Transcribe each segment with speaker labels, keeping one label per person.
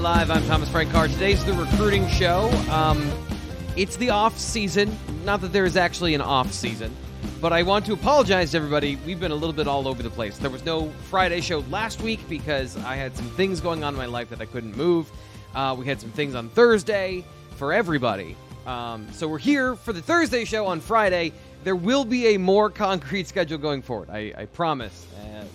Speaker 1: Live. I'm Thomas Frank Carr. Today's the recruiting show. Um, it's the off season. Not that there is actually an off season, but I want to apologize to everybody. We've been a little bit all over the place. There was no Friday show last week because I had some things going on in my life that I couldn't move. Uh, we had some things on Thursday for everybody. Um, so we're here for the Thursday show on Friday. There will be a more concrete schedule going forward. I, I promise.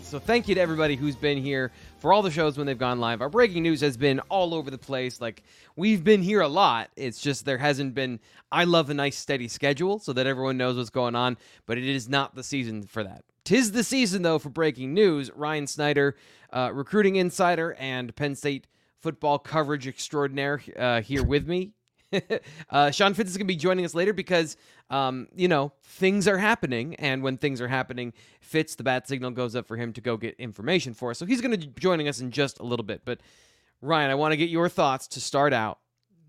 Speaker 1: So thank you to everybody who's been here for all the shows when they've gone live. Our breaking news has been all over the place. Like we've been here a lot. It's just there hasn't been. I love a nice steady schedule so that everyone knows what's going on. But it is not the season for that. Tis the season though for breaking news. Ryan Snyder, uh, recruiting insider and Penn State football coverage extraordinaire, uh, here with me. uh, Sean Fitz is going to be joining us later because, um, you know, things are happening. And when things are happening, Fitz, the bat signal goes up for him to go get information for us. So he's going to be joining us in just a little bit. But, Ryan, I want to get your thoughts to start out.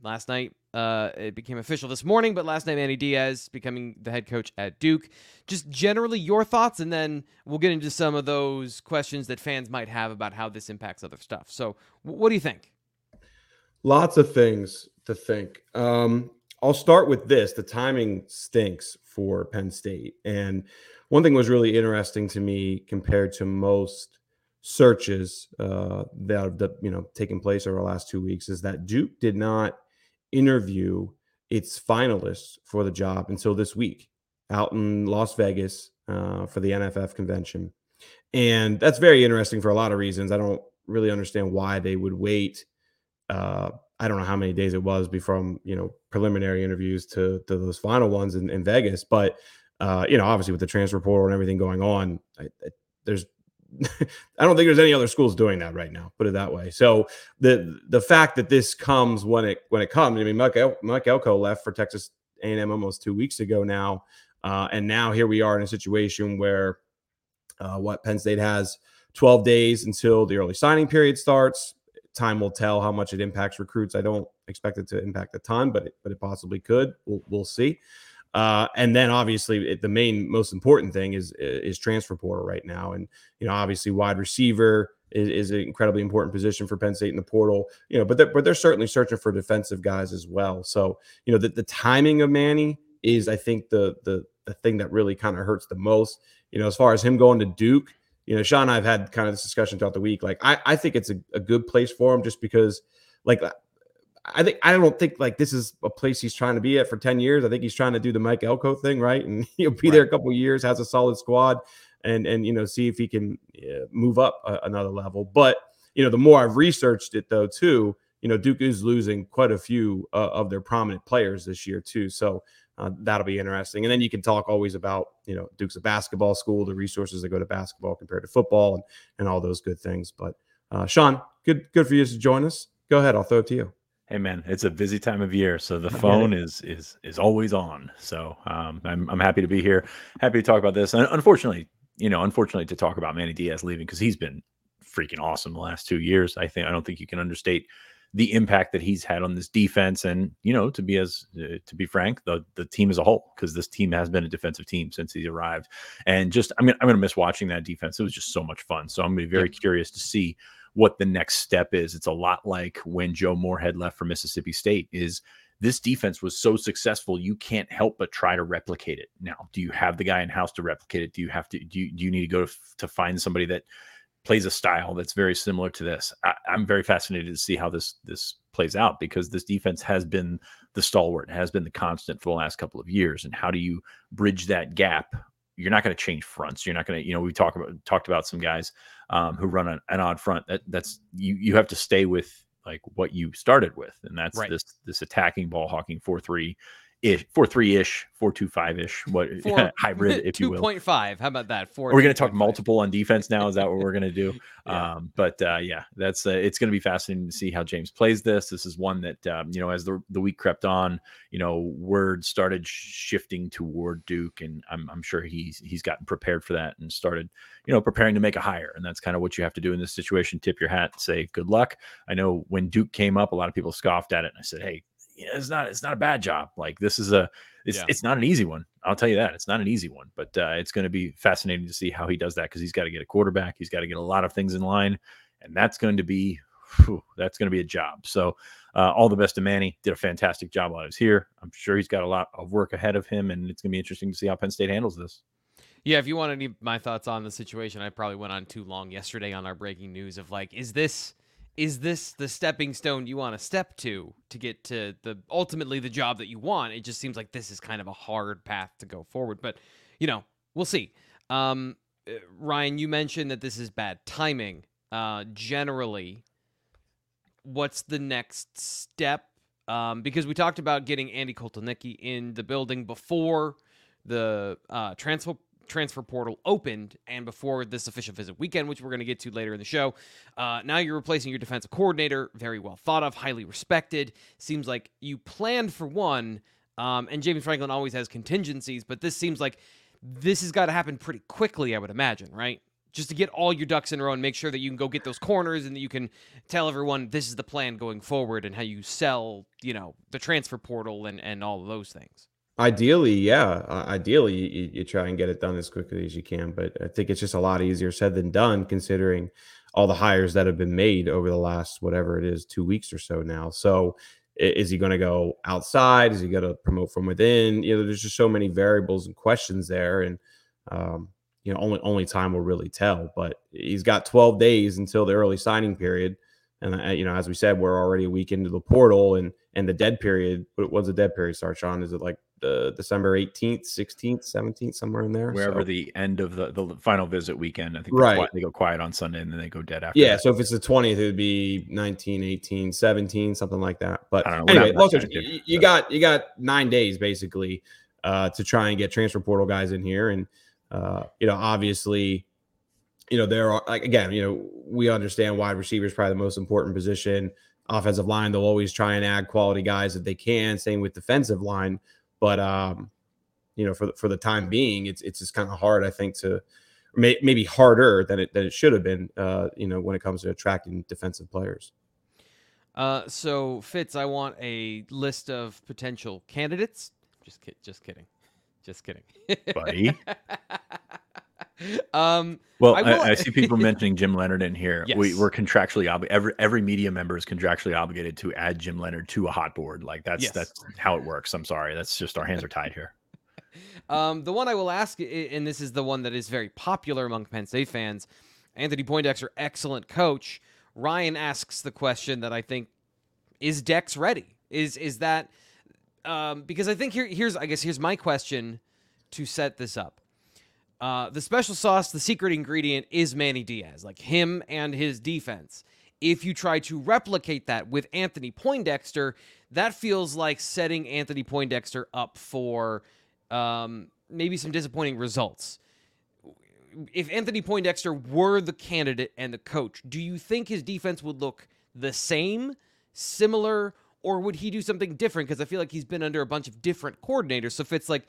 Speaker 1: Last night, uh, it became official this morning, but last night, Manny Diaz becoming the head coach at Duke. Just generally your thoughts, and then we'll get into some of those questions that fans might have about how this impacts other stuff. So, what do you think?
Speaker 2: Lots of things to think. Um, I'll start with this. The timing stinks for Penn State. And one thing was really interesting to me compared to most searches uh, that have you know taken place over the last two weeks is that Duke did not interview its finalists for the job until this week out in Las Vegas uh, for the NFF convention. And that's very interesting for a lot of reasons. I don't really understand why they would wait uh, I don't know how many days it was before you know preliminary interviews to to those final ones in, in Vegas, but uh, you know obviously with the transfer portal and everything going on, I, I, there's I don't think there's any other schools doing that right now. Put it that way. So the the fact that this comes when it when it comes, I mean, Mike, El- Mike Elko left for Texas A&M almost two weeks ago now, uh, and now here we are in a situation where uh, what Penn State has 12 days until the early signing period starts time will tell how much it impacts recruits. I don't expect it to impact a ton, but it, but it possibly could. We'll, we'll see. Uh, and then obviously it, the main most important thing is is transfer portal right now, and you know obviously wide receiver is, is, an incredibly important position for Penn State in the portal. You know, but they're, but they're certainly searching for defensive guys as well. So you know the, the timing of Manny is I think the the the thing that really kind of hurts the most. You know, as far as him going to Duke, you know, Sean and I have had kind of this discussion throughout the week. Like, I, I think it's a, a good place for him just because, like, I think I don't think like this is a place he's trying to be at for 10 years. I think he's trying to do the Mike Elko thing, right? And he'll be right. there a couple years, has a solid squad, and and you know, see if he can uh, move up a, another level. But you know, the more I've researched it though, too, you know, Duke is losing quite a few uh, of their prominent players this year too. So uh, that'll be interesting. And then you can talk always about, you know, Duke's a basketball school, the resources that go to basketball compared to football and, and all those good things. But uh, Sean, good good for you to join us. Go ahead, I'll throw it to you.
Speaker 3: Hey man, it's a busy time of year, so the phone is is is always on. So um, I'm I'm happy to be here, happy to talk about this. And unfortunately, you know, unfortunately to talk about Manny Diaz leaving because he's been freaking awesome the last two years. I think I don't think you can understate the impact that he's had on this defense and you know to be as uh, to be frank the the team as a whole because this team has been a defensive team since he arrived. And just i'm gonna, I'm gonna miss watching that defense. It was just so much fun. So i'm gonna be very yeah. curious to see what the next step is. It's a lot like when joe moorhead left for mississippi state is this defense was so successful you can't help but try to replicate it. Now do you have the guy in house to replicate it? Do you have to do you, do you need to go to, to find somebody that plays a style that's very similar to this. I, am very fascinated to see how this this plays out because this defense has been the stalwart, has been the constant for the last couple of years. And how do you bridge that gap? You're not going to change fronts. You're not going to, you know, we talked about talked about some guys um, who run an, an odd front. That that's you you have to stay with like what you started with, and that's right. this this attacking ball hawking four three ish, four three ish, four two five ish, what Four, hybrid, if you will. Two
Speaker 1: point five. How about that?
Speaker 3: Four. We're going to talk multiple on defense now. Is that what we're going to do? yeah. Um, but uh, yeah, that's uh, it's going to be fascinating to see how James plays this. This is one that um, you know as the the week crept on, you know, word started shifting toward Duke, and I'm I'm sure he's he's gotten prepared for that and started you know preparing to make a hire, and that's kind of what you have to do in this situation. Tip your hat, say good luck. I know when Duke came up, a lot of people scoffed at it, and I said, hey it's not it's not a bad job. Like this is a it's yeah. it's not an easy one. I'll tell you that it's not an easy one, but uh, it's going to be fascinating to see how he does that because he's got to get a quarterback, he's got to get a lot of things in line, and that's going to be whew, that's going to be a job. So uh, all the best to Manny. Did a fantastic job while I was here. I'm sure he's got a lot of work ahead of him, and it's going to be interesting to see how Penn State handles this.
Speaker 1: Yeah, if you want any my thoughts on the situation, I probably went on too long yesterday on our breaking news of like, is this is this the stepping stone you want to step to to get to the ultimately the job that you want? It just seems like this is kind of a hard path to go forward, but you know, we'll see. Um, uh, Ryan, you mentioned that this is bad timing. Uh, generally, what's the next step? Um, because we talked about getting Andy Kotelnicki in the building before the uh, transfer transfer portal opened and before this official visit weekend, which we're going to get to later in the show. Uh, now you're replacing your defensive coordinator, very well thought of, highly respected. Seems like you planned for one, um, and James Franklin always has contingencies, but this seems like this has got to happen pretty quickly, I would imagine, right? Just to get all your ducks in a row and make sure that you can go get those corners and that you can tell everyone this is the plan going forward and how you sell, you know, the transfer portal and, and all of those things.
Speaker 2: Ideally, yeah. Uh, ideally, you, you, try and get it done as quickly as you can. But I think it's just a lot easier said than done, considering all the hires that have been made over the last whatever it is, two weeks or so now. So, is he going to go outside? Is he going to promote from within? You know, there's just so many variables and questions there, and um, you know, only only time will really tell. But he's got 12 days until the early signing period, and uh, you know, as we said, we're already a week into the portal, and and the dead period. But what's the dead period start, Sean? Is it like uh, December 18th, 16th, 17th, somewhere in there.
Speaker 3: Wherever
Speaker 2: so.
Speaker 3: the end of the, the final visit weekend. I think
Speaker 2: right.
Speaker 3: Quiet, they go quiet on Sunday and then they go dead after.
Speaker 2: Yeah.
Speaker 3: That.
Speaker 2: So if it's the 20th, it would be 19, 18, 17, something like that. But anyway, you, you got you got nine days basically uh, to try and get transfer portal guys in here. And, uh, you know, obviously, you know, there are like again, you know, we understand wide receivers probably the most important position. Offensive line, they'll always try and add quality guys that they can. Same with defensive line. But um, you know, for the, for the time being, it's it's just kind of hard, I think, to may, maybe harder than it than it should have been. Uh, you know, when it comes to attracting defensive players.
Speaker 1: Uh, so Fitz, I want a list of potential candidates. Just kid, just kidding, just kidding,
Speaker 3: buddy. Um, well, I, I, I, see people mentioning Jim Leonhard in here. Yes. We, are contractually. Every every media member is contractually obligated to add Jim Leonhard to a hot board. Like that's yes. that's how it works. I'm sorry. That's just our hands are tied here.
Speaker 1: Um, the one I will ask, and this is the one that is very popular among Penn State fans. Anthony Poindexter, excellent coach. Ryan asks the question that I think is Dex ready? Is is that um, because I think here here's I guess here's my question to set this up. Uh, the special sauce, the secret ingredient is Manny Diaz, like him and his defense. If you try to replicate that with Anthony Poindexter, that feels like setting Anthony Poindexter up for um, maybe some disappointing results. If Anthony Poindexter were the candidate and the coach, do you think his defense would look the same, similar, or would he do something different? Because I feel like he's been under a bunch of different coordinators. So if it's like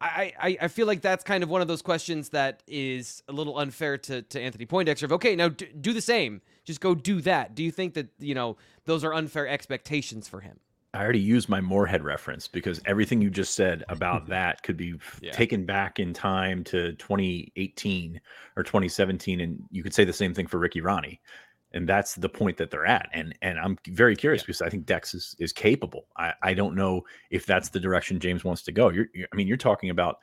Speaker 1: I, I, I feel like that's kind of one of those questions that is a little unfair to, to Anthony Poindexter. Of okay, now do, do the same. Just go do that. Do you think that you know those are unfair expectations for him?
Speaker 3: I already used my Moorhead reference because everything you just said about that could be yeah. taken back in time to 2018 or 2017, and you could say the same thing for Ricky Rahne and that's the point that they're at. And and I'm very curious yeah. because I think Dex is is capable. I I don't know if that's the direction James wants to go. You're, you're I mean, you're talking about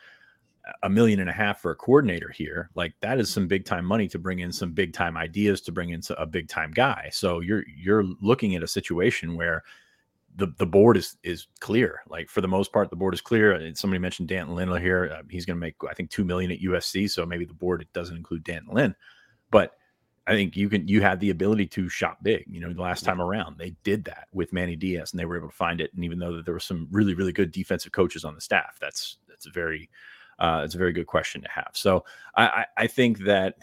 Speaker 3: a million and a half for a coordinator here, like that is some big time money to bring in some big time ideas to bring in a big time guy. So you're you're looking at a situation where the the board is is clear. Like for the most part, the board is clear. Somebody mentioned D'Anton Lynn here. Uh, he's going to make I think two million at USC. So maybe the board it doesn't include D'Anton Lynn, but I think you can you have the ability to shop big. You know, the last time around they did that with Manny Diaz, and they were able to find it. And even though there were some really really good defensive coaches on the staff, that's that's a very uh, it's a very good question to have. So I, I, I think that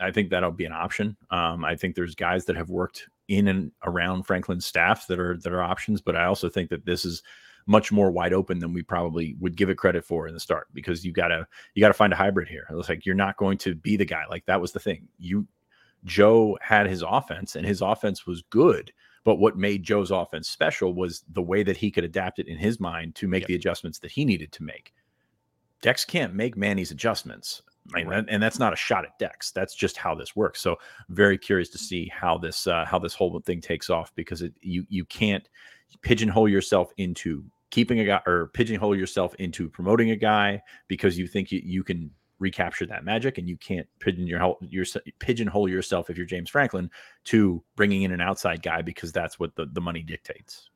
Speaker 3: I think that'll be an option. Um, I think there's guys that have worked in and around Franklin's staff that are that are options, but I also think that this is much more wide open than we probably would give it credit for in the start because you gotta you gotta find a hybrid here. It looks like you're not going to be the guy. Like that was the thing. You Joe had his offense and his offense was good. But what made Joe's offense special was the way that he could adapt it in his mind to make yep. the adjustments that he needed to make. Dex can't make Manny's adjustments. Right. and that's not a shot at Dex. That's just how this works. So, very curious to see how this uh, how this whole thing takes off because it, you you can't pigeonhole yourself into keeping a guy or pigeonhole yourself into promoting a guy because you think you, you can recapture that magic and you can't pigeon your, your pigeonhole yourself if you're James Franklin to bringing in an outside guy because that's what the, the money dictates.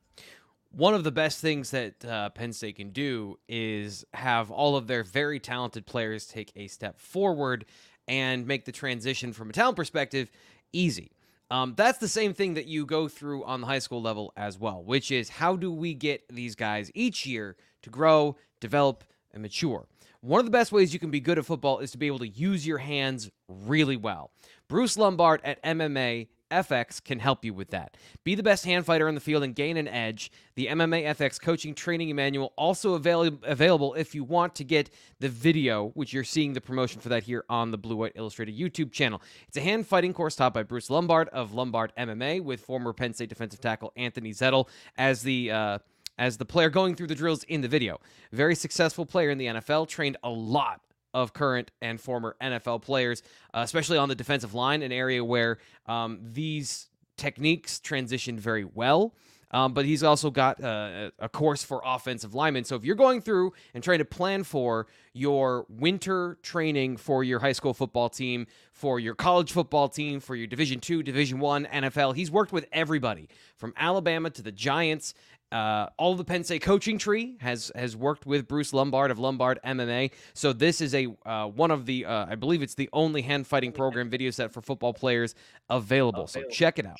Speaker 1: One of the best things that uh, Penn State can do is have all of their very talented players take a step forward and make the transition from a talent perspective easy. Um, that's the same thing that you go through on the high school level as well, which is how do we get these guys each year to grow, develop, and mature? One of the best ways you can be good at football is to be able to use your hands really well. Bruce Lombard at MMA FX can help you with that. Be the best hand fighter in the field and gain an edge. The MMA FX coaching training manual also avail- available if you want to get the video, which you're seeing the promotion for that here on the Blue White Illustrated YouTube channel. It's a hand fighting course taught by Bruce Lombard of Lombard MMA with former Penn State defensive tackle Anthony Zettel as the uh, as the player going through the drills in the video. Very successful player in the NFL, trained a lot of current and former NFL players, uh, especially on the defensive line, an area where um, these techniques transition very well. Um, but he's also got uh, a course for offensive linemen. So if you're going through and trying to plan for your winter training for your high school football team, for your college football team, for your Division two, Division one, NFL, he's worked with everybody from Alabama to the Giants uh, all the Penn State coaching tree has has worked with Bruce Lombard of Lombard MMA. So this is a uh, one of the uh, I believe it's the only hand fighting program video set for football players available. So check it out.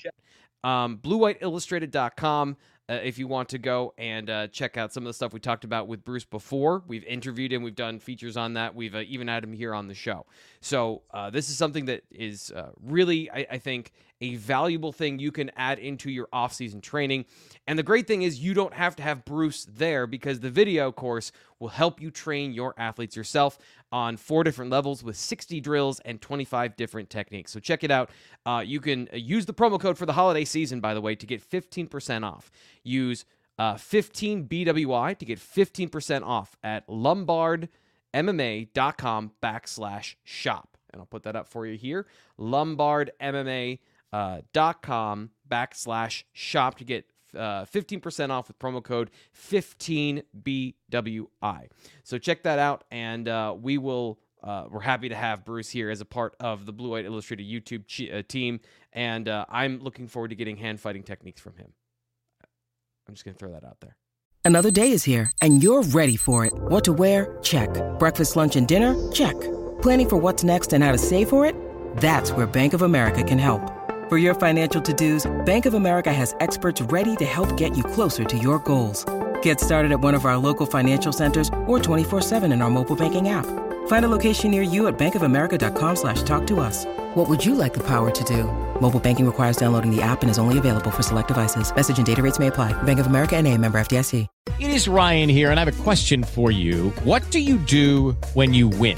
Speaker 1: Um, BlueWhiteIllustrated.com uh, if you want to go and uh, check out some of the stuff we talked about with Bruce before. We've interviewed him, we've done features on that, we've uh, even had him here on the show. So, uh, this is something that is uh, really, I, I, think, a valuable thing you can add into your off-season training. And the great thing is, you don't have to have Bruce there because the video course will help you train your athletes yourself on four different levels with 60 drills and 25 different techniques. So check it out. Uh, you can use the promo code for the holiday season, by the way, to get 15% off. Use uh, 15 BWI to get 15% off at lombardmma.com backslash shop. And I'll put that up for you here. lombardmma.com backslash shop to get uh, 15% off with promo code 15BWI. So check that out, and uh, we will. Uh, we're happy to have Bruce here as a part of the Blue White Illustrated YouTube uh, team, and uh, I'm looking forward to getting hand fighting techniques from him. I'm just going to throw that out there.
Speaker 4: Another day is here, and you're ready for it. What to wear? Check. Breakfast, lunch, and dinner? Check. Planning for what's next and how to save for it? That's where Bank of America can help. For your financial to-dos, Bank of America has experts ready to help get you closer to your goals. Get started at one of our local financial centers or 24-7 in our mobile banking app. Find a location near you at bankofamerica.com slash talk to us. What would you like the power to do? Mobile banking requires downloading the app and is only available for select devices. Message and data rates may apply. Bank of America and a member FDIC.
Speaker 5: It is Ryan here, and I have a question for you. What do you do when you win?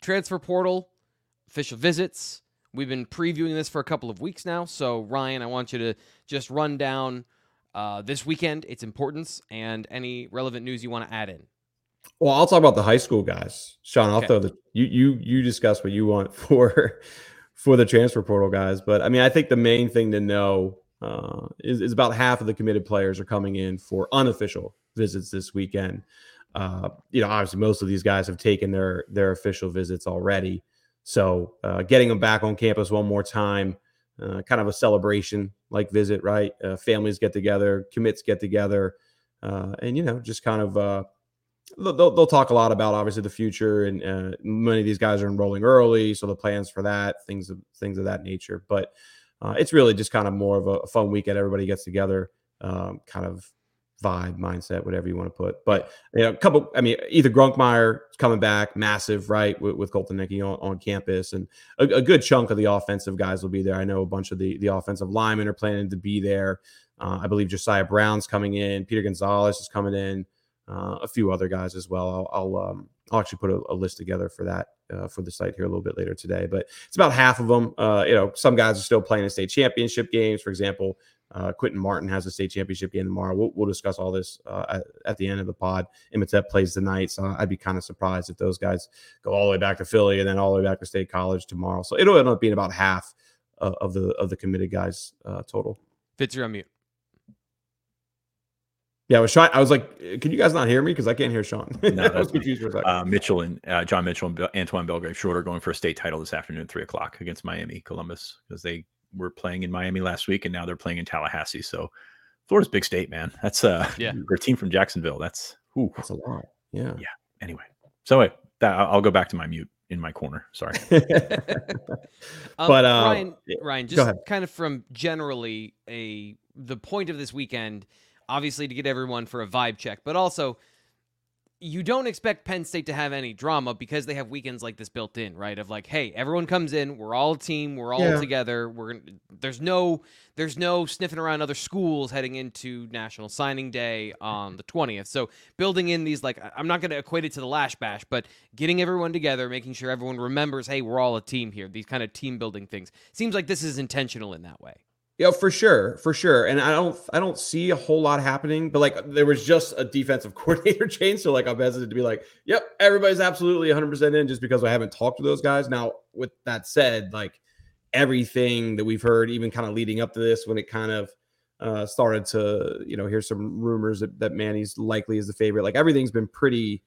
Speaker 1: transfer portal, official visits. We've been previewing this for a couple of weeks now. So, Ryan, I want you to just run down uh, this weekend, its importance, and any relevant news you want to add in.
Speaker 2: Well, I'll talk about the high school guys, Sean. I'll
Speaker 1: Okay.
Speaker 2: throw the you you you discuss what you want for for the transfer portal guys, but I mean, I think the main thing to know uh, is, is about half of the committed players are coming in for unofficial visits this weekend. Uh, you know, obviously, most of these guys have taken their their official visits already, so uh, getting them back on campus one more time, uh, kind of a celebration like visit, right? Uh, families get together, commits get together, uh, and you know, just kind of. Uh, they'll, they'll talk a lot about obviously the future and uh, many of these guys are enrolling early so the plans for that things of things of that nature but uh, it's really just kind of more of a fun weekend everybody gets together um, kind of vibe mindset whatever you want to put but you know a couple i mean Ethan Grunkemeyer coming back massive right with, with Kotelnicki on, on campus and a, a good chunk of the offensive guys will be there i know a bunch of the the offensive linemen are planning to be there uh, i believe josiah brown's coming in peter gonzalez is coming in uh, a few other guys as well. I'll I'll, um, I'll actually put a, a list together for that uh, for the site here a little bit later today. But it's about half of them. Uh, you know, some guys are still playing in state championship games. For example, uh, Quinton Martin has a state championship game tomorrow. We'll, we'll discuss all this uh, at, at the end of the pod. Imhotep plays tonight, so I'd be kind of surprised if those guys go all the way back to Philly and then all the way back to State College tomorrow. So it'll end up being about half uh, of the of the committed guys uh, total.
Speaker 1: Fitz, you're on mute.
Speaker 2: Yeah, I was trying. I was like, "Can you guys not hear me? Because I can't hear Sean."
Speaker 3: No, that's
Speaker 2: confused for a second.
Speaker 3: Uh, Mitchell and uh, John Mitchell and Bel- Antoine Belgrave Shorter going for a state title this afternoon at three o'clock against Miami Columbus because they were playing in Miami last week and now they're playing in Tallahassee. So Florida's big state, man. That's uh,
Speaker 1: Yeah.
Speaker 3: for a team from Jacksonville. That's whew.
Speaker 2: That's a lot. Yeah. Yeah.
Speaker 3: Anyway. So wait, that, I'll I'll go back to my mute in my corner. Sorry.
Speaker 1: Um,
Speaker 2: But, uh,
Speaker 1: Ryan,
Speaker 2: yeah,
Speaker 1: Ryan, just kind of from generally a the point of this weekend, obviously to get everyone for a vibe check, but also you don't expect Penn State to have any drama because they have weekends like this built in, right? Of like, hey, everyone comes in, we're all a team, we're all
Speaker 2: Yeah.
Speaker 1: together. We're there's no there's no sniffing around other schools heading into National Signing Day on the 20th. So building in these like I'm not going to equate it to the Lasch Bash, but getting everyone together, making sure everyone remembers, hey, we're all a team here. These kind of team building things. Seems like this is intentional in that way.
Speaker 2: Yeah, for sure, for sure. And I don't, I don't see a whole lot happening. But like, there was just a defensive coordinator change, so like, I'm hesitant to be like, "Yep, everybody's absolutely 100 percent in," just because I haven't talked to those guys. Now, with that said, like everything that we've heard, even kind of leading up to this, when it kind of uh, started to, you know, hear some rumors that, that Manny's likely is the favorite. Like everything's been pretty.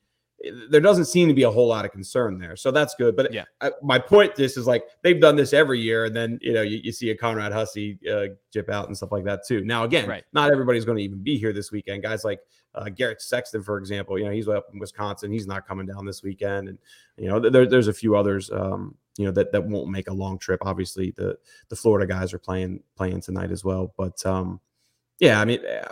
Speaker 2: There doesn't seem to be a whole lot of concern there, so that's good. But
Speaker 1: Yeah.
Speaker 2: I, my point this is like they've done this every year, and then you know you, you see a Conrad Hussey uh, jip out and stuff like that too. Now again,
Speaker 1: Right.
Speaker 2: not everybody's going to even be here this weekend. Guys like uh, Garrett Sexton, for example, you know he's up in Wisconsin. He's not coming down this weekend, and you know there, there's a few others, um, you know that that won't make a long trip. Obviously, the the Florida guys are playing playing tonight as well, but um, yeah, I mean. uh,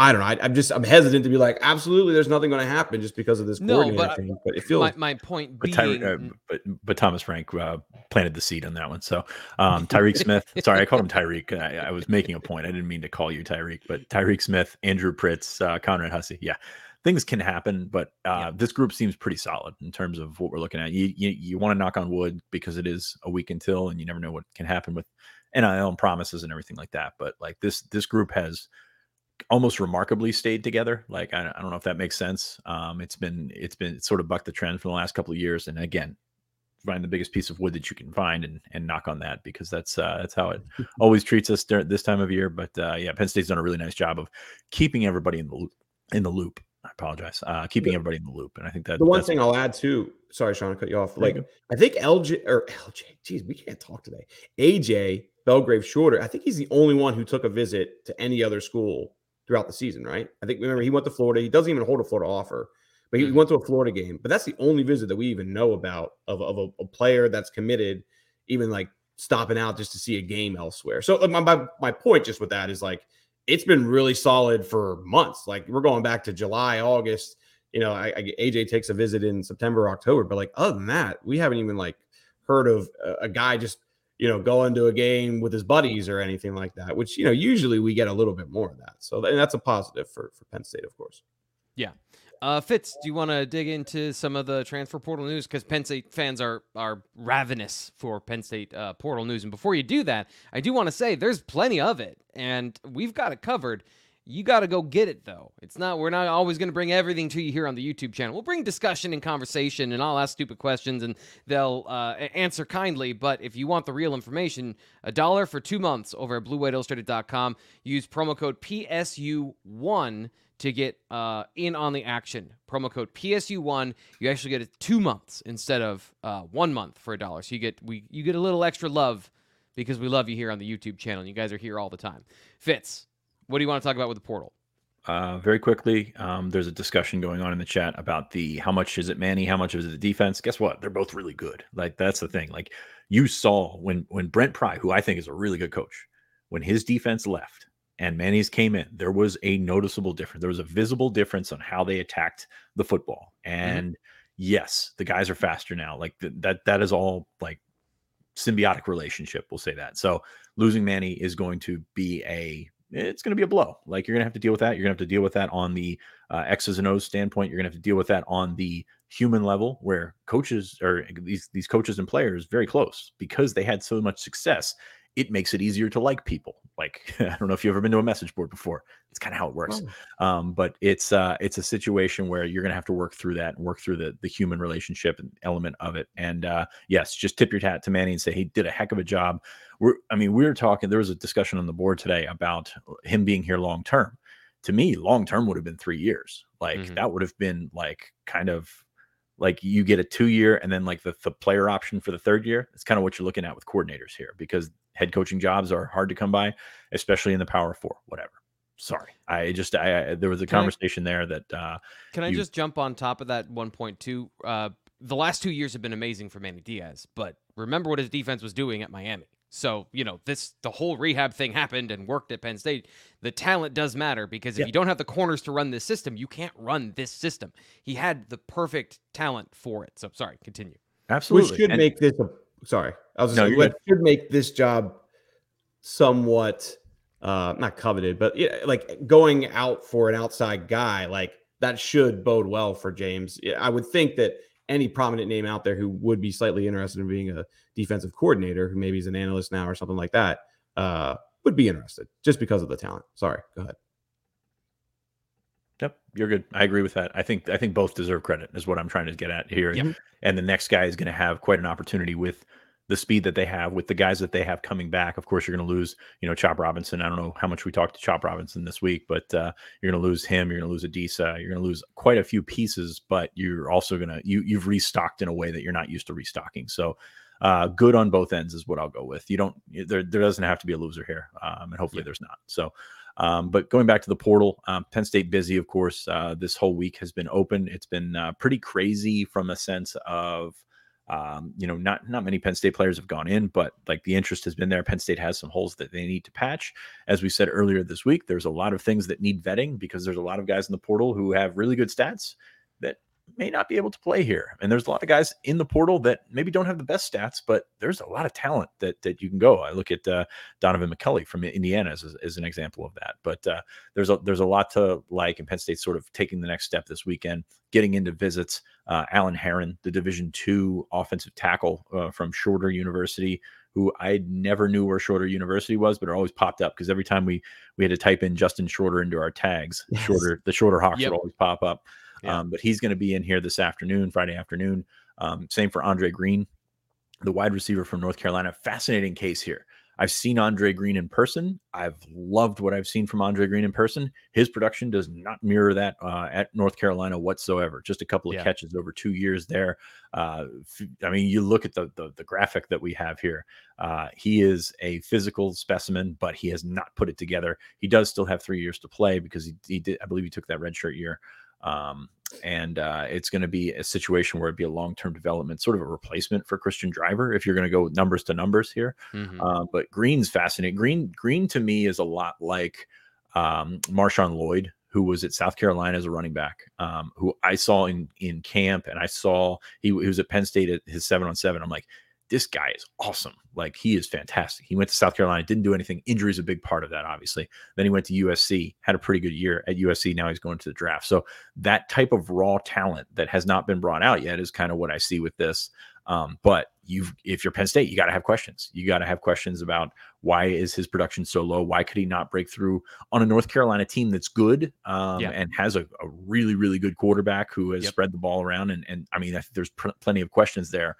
Speaker 2: I don't know. I, I'm just I'm hesitant to be like absolutely. There's nothing going to happen just because of this
Speaker 1: No,
Speaker 2: coordinator
Speaker 1: but
Speaker 2: change. But it feels
Speaker 1: My, my point
Speaker 3: But,
Speaker 1: being,
Speaker 3: Tyre, uh, but but Thomas Frank uh, planted the seed on that one. So um, Tyreek Smith, sorry, I called him Tyreek. I, I was making a point. I didn't mean to call you Tyreek, but Tyreek Smith, Andrew Pritz, uh, Conrad Hussey. Yeah, things can happen, but uh, this group seems pretty solid in terms of what we're looking at. You you, you want to knock on wood because it is a week until, and you never know what can happen with NIL and promises and everything like that. But like this this group has almost remarkably stayed together. Like I, I don't know if that makes sense. Um, it's been it's been it's sort of bucked the trend for the last couple of years, and again, find the biggest piece of wood that you can find and and knock on that because that's uh, that's how it always treats us during this time of year. But uh, yeah, Penn State's done a really nice job of keeping everybody in the loop. In the loop. I apologize. Uh, keeping everybody in the loop, and I think that
Speaker 2: the one thing I'll add too. Sorry, Sean, to cut you off.
Speaker 3: You
Speaker 2: Like
Speaker 3: go.
Speaker 2: I think LJ or LJ. Geez, we can't talk today. AJ Belgrave Shorter. I think he's the only one who took a visit to any other school throughout the season. Right? I think remember he went to Florida. He doesn't even hold a Florida offer, but he
Speaker 1: Mhm.
Speaker 2: went to a Florida game. But that's the only visit that we even know about of, of a, a player that's committed, even like stopping out just to see a game elsewhere. So my, my my point just with that is like it's been really solid for months. Like we're going back to July, August you know, I, I AJ takes a visit in September, October, but like other than that, we haven't even like heard of a, a guy just you know going to a game with his buddies or anything like that. Which you know usually we get a little bit more of that. So and that's a positive for for Penn State, of course.
Speaker 1: Yeah. Uh, Fitz, do you want to dig into some of the transfer portal news? Because Penn State fans are are ravenous for Penn State uh, portal news. And before you do that, I do want to say there's plenty of it, and we've got it covered. You got to go get it though. It's not we're not always going to bring everything to you here on the YouTube channel. We'll bring discussion and conversation, and I'll ask stupid questions, and they'll uh, answer kindly. But if you want the real information, a dollar for two months over at BlueWhiteIllustrated.com. Use promo code PSU1 to get uh, in on the action. Promo code PSU1. You actually get it two months instead of uh, one month for a dollar. So you get we you get a little extra love because we love you here on the YouTube channel. And you guys are here all the time. Fitz, what do you want to talk about with the portal?
Speaker 3: Uh, very quickly, um, there's a discussion going on in the chat about the how much is it Manny, how much is it the defense. Guess what? They're both really good. Like that's the thing. Like you saw when when Brent Pry, who I think is a really good coach, when his defense left and Manny's came in, there was a noticeable difference. There was a visible difference on how they attacked the football. And mm-hmm. yes, the guys are faster now. Like th- that that is all like symbiotic relationship. We'll say that. So losing Manny is going to be a it's going to be a blow. Like you're going to have to deal with that. You're going to have to deal with that on the uh, X's and O's standpoint. You're going to have to deal with that on the human level, where coaches or these these coaches and players very close because they had so much success it makes it easier to like people. Like I don't know if you've ever been to a message board before. It's kind of how it works. Oh. Um, but it's uh, it's a situation where you're gonna have to work through that and work through the the human relationship and element of it. And uh, yes, just tip your hat to Manny and say he did a heck of a job. We're I mean we were talking. There was a discussion on the board today about him being here long term. To me, long term would have been three years. Like mm-hmm. that would have been like kind of like you get a two year and then like the, the player option for the third year. It's kind of what you're looking at with coordinators here because head coaching jobs are hard to come by, especially in the power four, whatever. Sorry. I just, I, I there was a can conversation I, there that, uh,
Speaker 1: can I just jump on top of that 1.2? Uh, the last two years have been amazing for Manny Diaz, but remember what his defense was doing at Miami. So, you know, this the whole rehab thing happened and worked at Penn State. The talent does matter because if yeah. you don't have the corners to run this system, you can't run this system. He had the perfect talent for it. So, sorry, continue.
Speaker 3: Absolutely.
Speaker 2: Which should and, make this a sorry. I was no, saying, what should make this job somewhat uh not coveted, but yeah, like going out for an outside guy, like that should bode well for James. I would think that any prominent name out there who would be slightly interested in being a defensive coordinator, who maybe is an analyst now or something like that, uh, would be interested just because of the talent. Sorry, go ahead.
Speaker 3: Yep, you're good. I agree with that. I think I think both deserve credit is what I'm trying to get at here. Yep. And the next guy is going to have quite an opportunity with the speed that they have with the guys that they have coming back. Of course, you're going to lose, you know, Chop Robinson. I don't know how much we talked to Chop Robinson this week, but uh, you're going to lose him. You're going to lose Adisa. You're going to lose quite a few pieces, but you're also going to you you've restocked in a way that you're not used to restocking. So uh, good on both ends is what I'll go with. You don't there there doesn't have to be a loser here, um, and hopefully yeah. there's not. So. Um, but going back to the portal, um, Penn State busy, of course. Uh, this whole week has been open. It's been uh, pretty crazy from a sense of um, you know, not not many Penn State players have gone in, but like the interest has been there. Penn State has some holes that they need to patch. As we said earlier this week, there's a lot of things that need vetting because there's a lot of guys in the portal who have really good stats that may not be able to play here. And there's a lot of guys in the portal that maybe don't have the best stats, but there's a lot of talent that that you can go. I look at uh, Donaven McCulley from Indiana as, as an example of that. But uh, there's a there's a lot to like, and Penn State sort of taking the next step this weekend, getting into visits. Uh, Alan Herron, the Division two offensive tackle uh, from Shorter University, who I never knew where Shorter University was, but it always popped up because every time we we had to type in Justin Shorter into our tags, yes. shorter the Shorter Hawks yep. would always pop up. Yeah. Um, but he's going to be in here this afternoon, Friday afternoon. Um, same for Andre Green, the wide receiver from North Carolina. Fascinating case here. I've seen Andre Green in person. I've loved what I've seen from Andre Green in person. His production does not mirror that uh, at North Carolina whatsoever. Just a couple of yeah. catches over two years there. Uh, I mean, you look at the, the, the graphic that we have here. Uh, he is a physical specimen, but he has not put it together. He does still have three years to play because he, he did. I believe he took that redshirt year. Um, and uh, it's going to be a situation where it'd be a long-term development, sort of a replacement for Christian Driver if you're going to go numbers to numbers here. Mm-hmm. Uh, but Green's fascinating. Green, Green to me is a lot like um, Marshawn Lloyd, who was at South Carolina as a running back, um, who I saw in in camp, and I saw he, he was at Penn State at his seven on seven. I'm like, this guy is awesome. Like he is fantastic. He went to South Carolina, didn't do anything. Injury is a big part of that, obviously. Then he went to USC, had a pretty good year at USC. Now he's going to the draft. So that type of raw talent that has not been brought out yet is kind of what I see with this. Um, but you've if you're Penn State, you got to have questions. You got to have questions about why is his production so low? Why could he not break through on a North Carolina team that's good um, yeah. and has a, a, really really good quarterback who has yep. spread the ball around? And and I mean, I there's pr- plenty of questions there.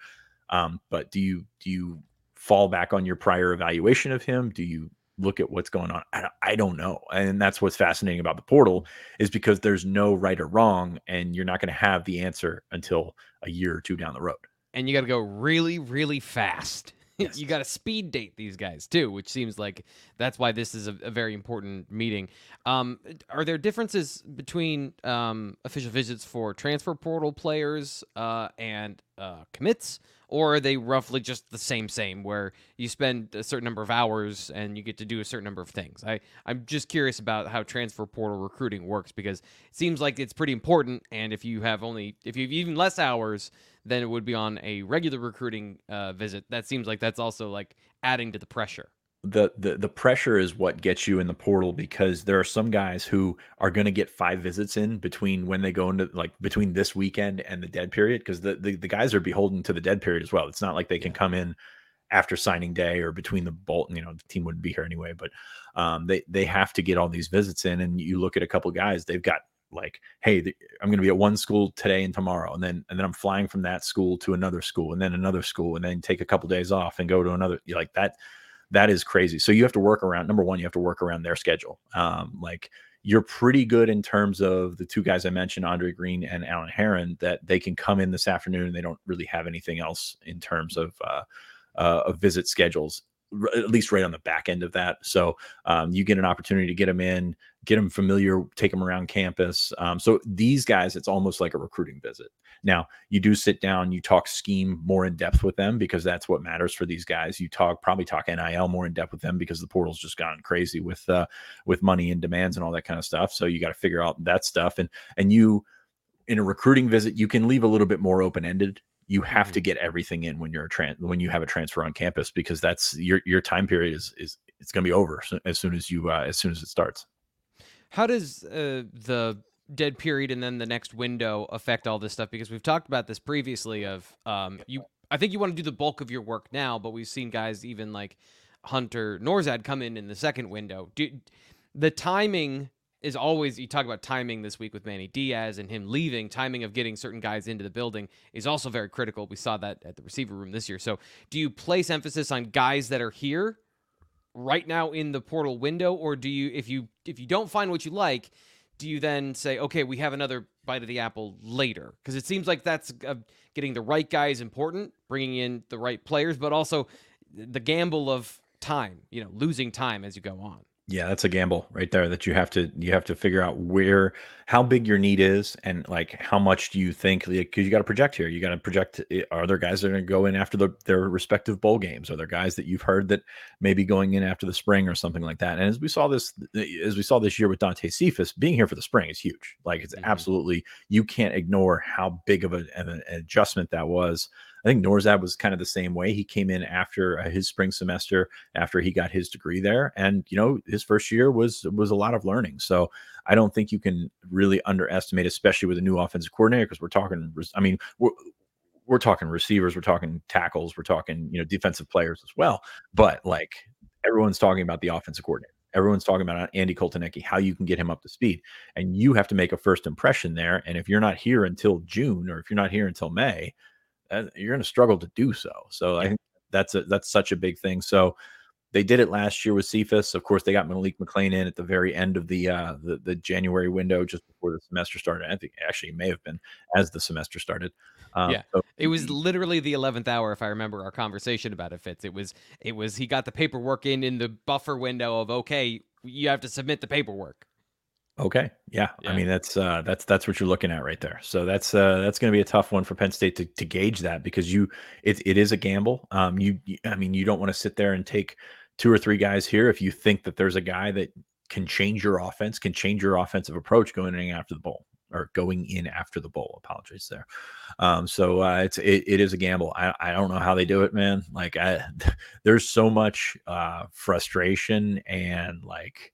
Speaker 3: Um, but do you do you fall back on your prior evaluation of him? Do you look at what's going on? I, I don't know, and that's what's fascinating about the portal is because there's no right or wrong, and you're not going to have the answer until a year or two down the road.
Speaker 1: And you got to go really, really fast. Yes. you got to speed date these guys too, which seems like that's why this is a, a very important meeting. Um, are there differences between um, official visits for transfer portal players uh, and uh, commits? or are they roughly just the same same where you spend a certain number of hours and you get to do a certain number of things i i'm just curious about how transfer portal recruiting works because it seems like it's pretty important and if you have only if you have even less hours than it would be on a regular recruiting uh, visit that seems like that's also like adding to the pressure
Speaker 3: the the the pressure is what gets you in the portal because there are some guys who are going to get five visits in between when they go into like between this weekend and the dead period because the, the, the guys are beholden to the dead period as well. It's not like they can come in after signing day or between the bolt. You know, the team wouldn't be here anyway, but um, they they have to get all these visits in. And you look at a couple guys, they've got like hey i'm going to be at one school today and tomorrow and then and then i'm flying from that school to another school and then another school and then take a couple days off and go to another like that that is crazy. So you have to work around number one, you have to work around their schedule. Um, like you're pretty good in terms of the two guys I mentioned, Andre Green and Alan Herron, that they can come in this afternoon and they don't really have anything else in terms of uh, uh, of visit schedules at least right on the back end of that. So um, you get an opportunity to get them in, get them familiar, take them around campus. Um, so these guys, it's almost like a recruiting visit. Now you do sit down, you talk scheme more in depth with them because that's what matters for these guys. You talk probably talk NIL more in depth with them because the portal's just gone crazy with uh, with money and demands and all that kind of stuff. So you got to figure out that stuff and and you in a recruiting visit you can leave a little bit more open ended you have to mm-hmm. get everything in when you're a trans when you have a transfer on campus because that's your your time period is is it's going to be over as soon as you uh, as soon as it starts.
Speaker 1: How does uh, the dead period and then the next window affect all this stuff? Because we've talked about this previously. Of um, you, I think you want to do the bulk of your work now, but we've seen guys even like Hunter Nourzad come in in the second window. Do, the timing is always you talk about timing this week with Manny Diaz and him leaving. Timing of getting certain guys into the building is also very critical. We saw that at the receiver room this year. So, do you place emphasis on guys that are here right now in the portal window, or do you, if you if you don't find what you like, do you then say, okay, we have another bite of the apple later? Because it seems like that's uh, getting the right guy is important, bringing in the right players, but also the gamble of time, you know, losing time as you go on.
Speaker 3: Yeah, that's a gamble right there that you have to you have to figure out where how big your need is and like how much do you think because you got to project here. You got to project eh, are there guys that are going to go in after the, their respective bowl games? Are there guys that you've heard that maybe going in after the spring or something like that? And as we saw this eh, as we saw this year with Dante Cephas, being here for the spring is huge. Like it's mm-hmm. absolutely you can't ignore how big of, a, of an adjustment that was I think Nourzad was kind of the same way. He came in after uh, his spring semester, after he got his degree there, and you know his first year was was a lot of learning. So I don't think you can really underestimate, especially with a new offensive coordinator, because we're talking. I mean, we're we're talking receivers, we're talking tackles, we're talking you know defensive players as well. But like everyone's talking about the offensive coordinator. Everyone's talking about Andy Kotelnicki, how you can get him up to speed. And you have to make a first impression there. And if you're not here until June or if you're not here until May, you're going to struggle to do so. So I think that's a, that's such a big thing. So they did it last year with Cephas. Of course, they got Malik McClain in at the very end of the uh, the, the January window, just before the semester started. I think actually it may have been as the semester started.
Speaker 1: Um, yeah, so, it was literally the eleventh hour, if I remember our conversation about it. Fitz, it was it was he got the paperwork in in the buffer window of okay, you have to submit the paperwork.
Speaker 3: Okay. Yeah. yeah. I mean, that's uh that's that's what you're looking at right there. So that's uh that's going to be a tough one for Penn State to, to gauge that because you it it is a gamble. Um you, you I mean, you don't want to sit there and take two or three guys here if you think that there's a guy that can change your offense, can change your offensive approach going in after the bowl. or going in after the bowl. Apologies there. Um, so uh, it's it, it is a gamble. I, I don't know how they do it, man. Like I, there's so much uh, frustration and like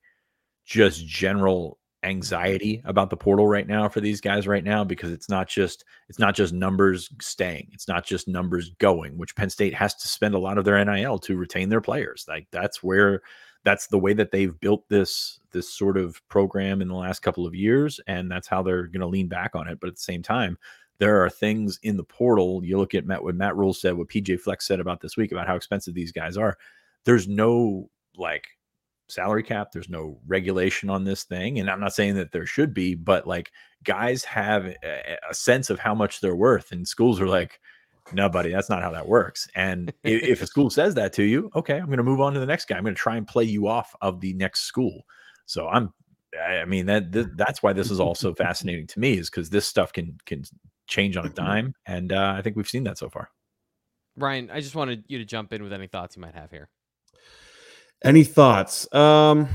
Speaker 3: just general anxiety about the portal right now for these guys right now because it's not just it's not just numbers staying it's not just numbers going which penn state has to spend a lot of their nil to retain their players. Like that's where that's the way that they've built this this sort of program in the last couple of years and that's how they're going to lean back on it. But at the same time there are things in the portal. You look at Matt, what Matt Rhule said what PJ Fleck said about this week about how expensive these guys are. There's no like salary cap there's no regulation on this thing and i'm not saying that there should be but like guys have a, a sense of how much they're worth and schools are like no buddy that's not how that works. And if, if a school says that to you okay i'm going to move on to the next guy. I'm going to try and play you off of the next school. So i'm i mean that th- that's why this is all so fascinating to me is because this stuff can can change on a dime and uh, i think we've seen that so far.
Speaker 1: Ryan i just wanted you to jump in with any thoughts you might have here
Speaker 2: any thoughts? Um,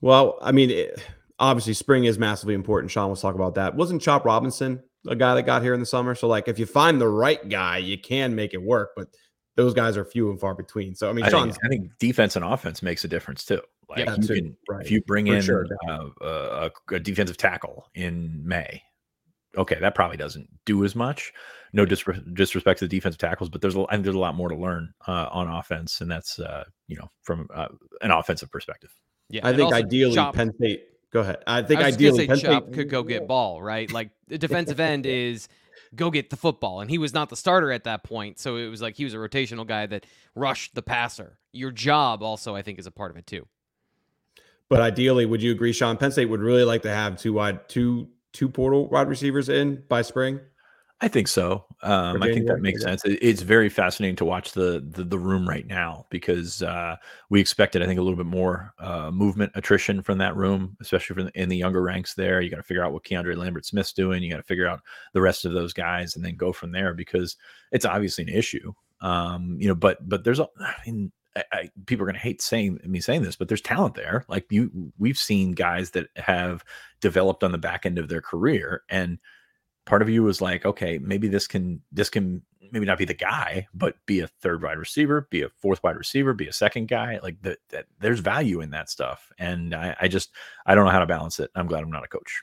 Speaker 2: well, I mean, it, obviously, spring is massively important. Sean was talking about that. Wasn't Chop Robinson a guy that got here in the summer? So, like, if you find the right guy, you can make it work. But those guys are few and far between. So, I mean,
Speaker 3: I think, I think, defense and offense makes a difference too. Like, yeah, you can, right. if you bring For in sure, uh, a, a defensive tackle in May, okay, that probably doesn't do as much. No disre- disrespect to the defensive tackles, but there's a, I think there's a lot more to learn uh, on offense, and that's uh, you know from uh, an offensive perspective.
Speaker 2: Yeah, I think ideally
Speaker 1: Chop,
Speaker 2: Penn State. Go ahead. I think
Speaker 1: I
Speaker 2: ideally
Speaker 1: Penn Chop State could go get ball right. Like the defensive end is go get the football, and he was not the starter at that point, so it was like he was a rotational guy that rushed the passer. Your job also, I think, is a part of it too.
Speaker 2: But ideally, would you agree, Sean? Penn State would really like to have two wide, two two portal wide receivers in by spring?
Speaker 3: I think so. Um, I think that makes sense. it's very fascinating to watch the, the, the room right now because uh, we expected, I think, a little bit more uh, movement attrition from that room, especially from the, in the younger ranks. There, you got to figure out what Keandre Lambert Smith's doing. You got to figure out the rest of those guys, and then go from there because it's obviously an issue. Um, you know, but but there's, a, I mean, I, I, people are going to hate saying me saying this, but there's talent there. Like you, we've seen guys that have developed on the back end of their career, and part of you was like, okay, maybe this can this can maybe not be the guy, but be a third wide receiver, be a fourth wide receiver, be a second guy. Like that, there's value in that stuff, and I, I just I don't know how to balance it. I'm glad I'm not a coach.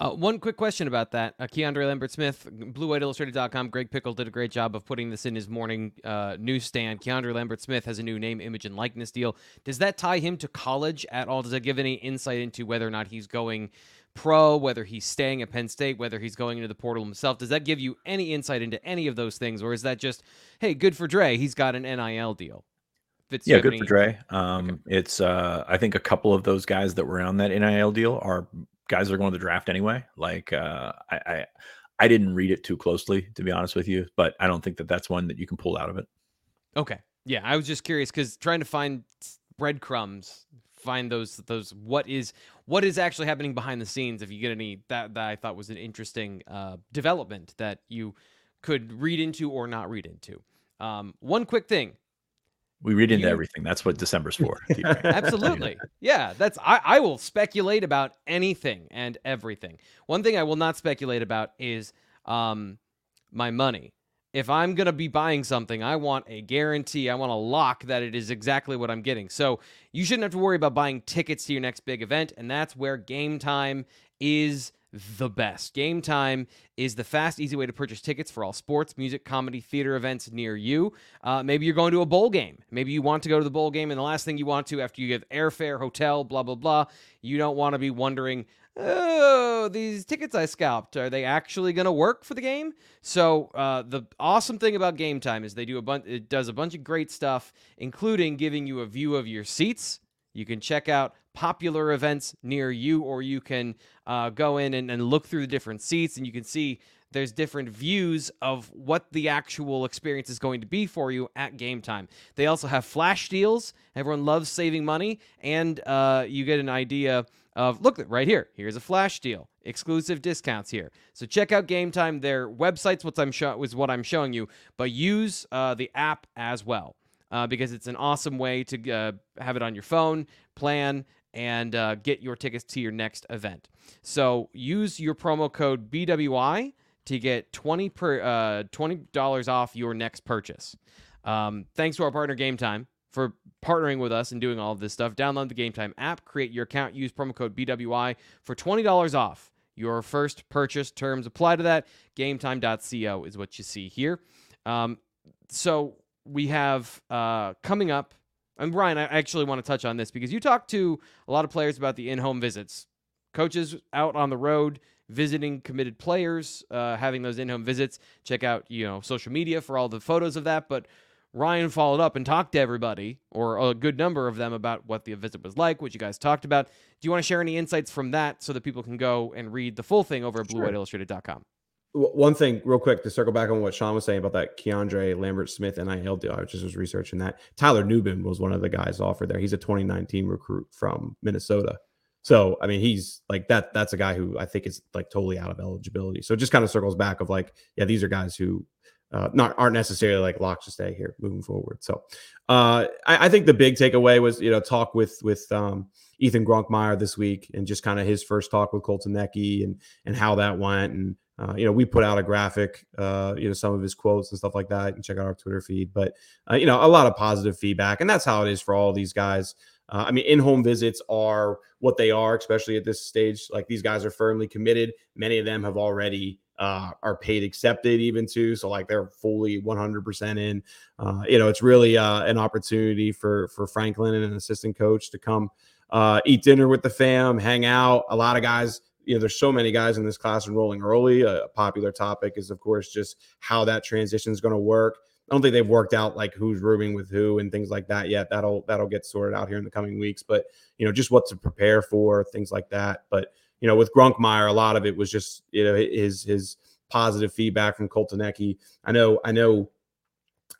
Speaker 1: Uh, one quick question about that. Uh, Keandre Lambert Smith, BlueWhiteIllustrated.com. Greg Pickel did a great job of putting this in his morning uh, newsstand. Keandre Lambert Smith has a new name, image, and likeness deal. Does that tie him to college at all? Does that give any insight into whether or not he's going pro, whether he's staying at Penn State, whether he's going into the portal himself? Does that give you any insight into any of those things? Or is that just, hey, good for Dre. He's got an NIL deal?
Speaker 3: yeah, good any... for Dre. Um, okay. It's uh, I think a couple of those guys that were on that NIL deal are guys are going to the draft anyway. Like uh, I, I, I didn't read it too closely to be honest with you, but I don't think that that's one that you can pull out of it.
Speaker 1: Okay, yeah, I was just curious because trying to find breadcrumbs, find those those what is what is actually happening behind the scenes. If you get any that that I thought was an interesting uh, development that you could read into or not read into. Um, one quick thing
Speaker 3: we read into you, everything. That's what December's for.
Speaker 1: Absolutely. Yeah, that's I, I will speculate about anything and everything. One thing I will not speculate about is um my money. If I'm going to be buying something, I want a guarantee. I want a lock that it is exactly what I'm getting. So, you shouldn't have to worry about buying tickets to your next big event, and that's where Gametime is the best. Gametime is the fast, easy way to purchase tickets for all sports, music, comedy, theater events near you. Uh, maybe you're going to a bowl game. Maybe you want to go to the bowl game, and the last thing you want to after you get airfare, hotel, blah, blah, blah, you don't want to be wondering, oh, these tickets I scalped, are they actually going to work for the game? So uh, the awesome thing about Gametime is they do a bunch, it does a bunch of great stuff, including giving you a view of your seats. You can check out popular events near you, or you can uh, go in and, and look through the different seats and you can see there's different views of what the actual experience is going to be for you at game time. They also have flash deals. Everyone loves saving money, and uh, you get an idea of look right here. Here's a flash deal, exclusive discounts here. So check out Gametime. Their website's what I'm show- is what I'm showing you, but use uh, the app as well uh, because it's an awesome way to uh, have it on your phone, plan, and uh, get your tickets to your next event. So use your promo code BWI to get 20 per uh, $20 off your next purchase. Um, thanks to our partner Gametime for partnering with us and doing all of this stuff. Download the Gametime app, create your account, use promo code BWI for $20 off your first purchase. Terms apply to that. GameTime.co is what you see here. Um, so we have uh, coming up, and Ryan, I actually want to touch on this because you talked to a lot of players about the in home visits. Coaches out on the road visiting committed players, uh, having those in home visits. Check out, you know, social media for all the photos of that. But Ryan followed up and talked to everybody, or a good number of them, about what the visit was like, what you guys talked about. Do you want to share any insights from that so that people can go and read the full thing over at
Speaker 2: Sure.
Speaker 1: BlueWhiteIllustrated.com?
Speaker 2: One thing, real quick, to circle back on what Sean was saying about that Keandre Lambert Smith NIL deal. I just was researching that. Tyler Nubin was one of the guys offered there. He's a 2019 recruit from Minnesota. So, I mean, he's like that. That's a guy who I think is like totally out of eligibility. So, it just kind of circles back of like, yeah, these are guys who uh, not aren't necessarily like locked to stay here moving forward. So, uh, I, I think the big takeaway was you know talk with with um, Ethan Grunkemeyer this week and just kind of his first talk with Kotelnicki and and how that went and uh, you know, we put out a graphic, uh, you know, some of his quotes and stuff like that. You can check out our Twitter feed. But, uh, you know, a lot of positive feedback. And that's how it is for all these guys. Uh, I mean, in home visits are what they are, especially at this stage. Like these guys are firmly committed. Many of them have already uh, are paid accepted, even too. So, like, they're fully 100% in. Uh, you know, it's really an opportunity for, for Franklin and an assistant coach to come uh, eat dinner with the fam, hang out. A lot of guys you know, there's so many guys in this class enrolling early. A popular topic is, of course, just how that transition is going to work. I don't think they've worked out like who's rooming with who and things like that yet. That'll that'll get sorted out here in the coming weeks. But you know, just what to prepare for, things like that. But you know, with Grunkemeyer, a lot of it was just you know his his positive feedback from Colton I know I know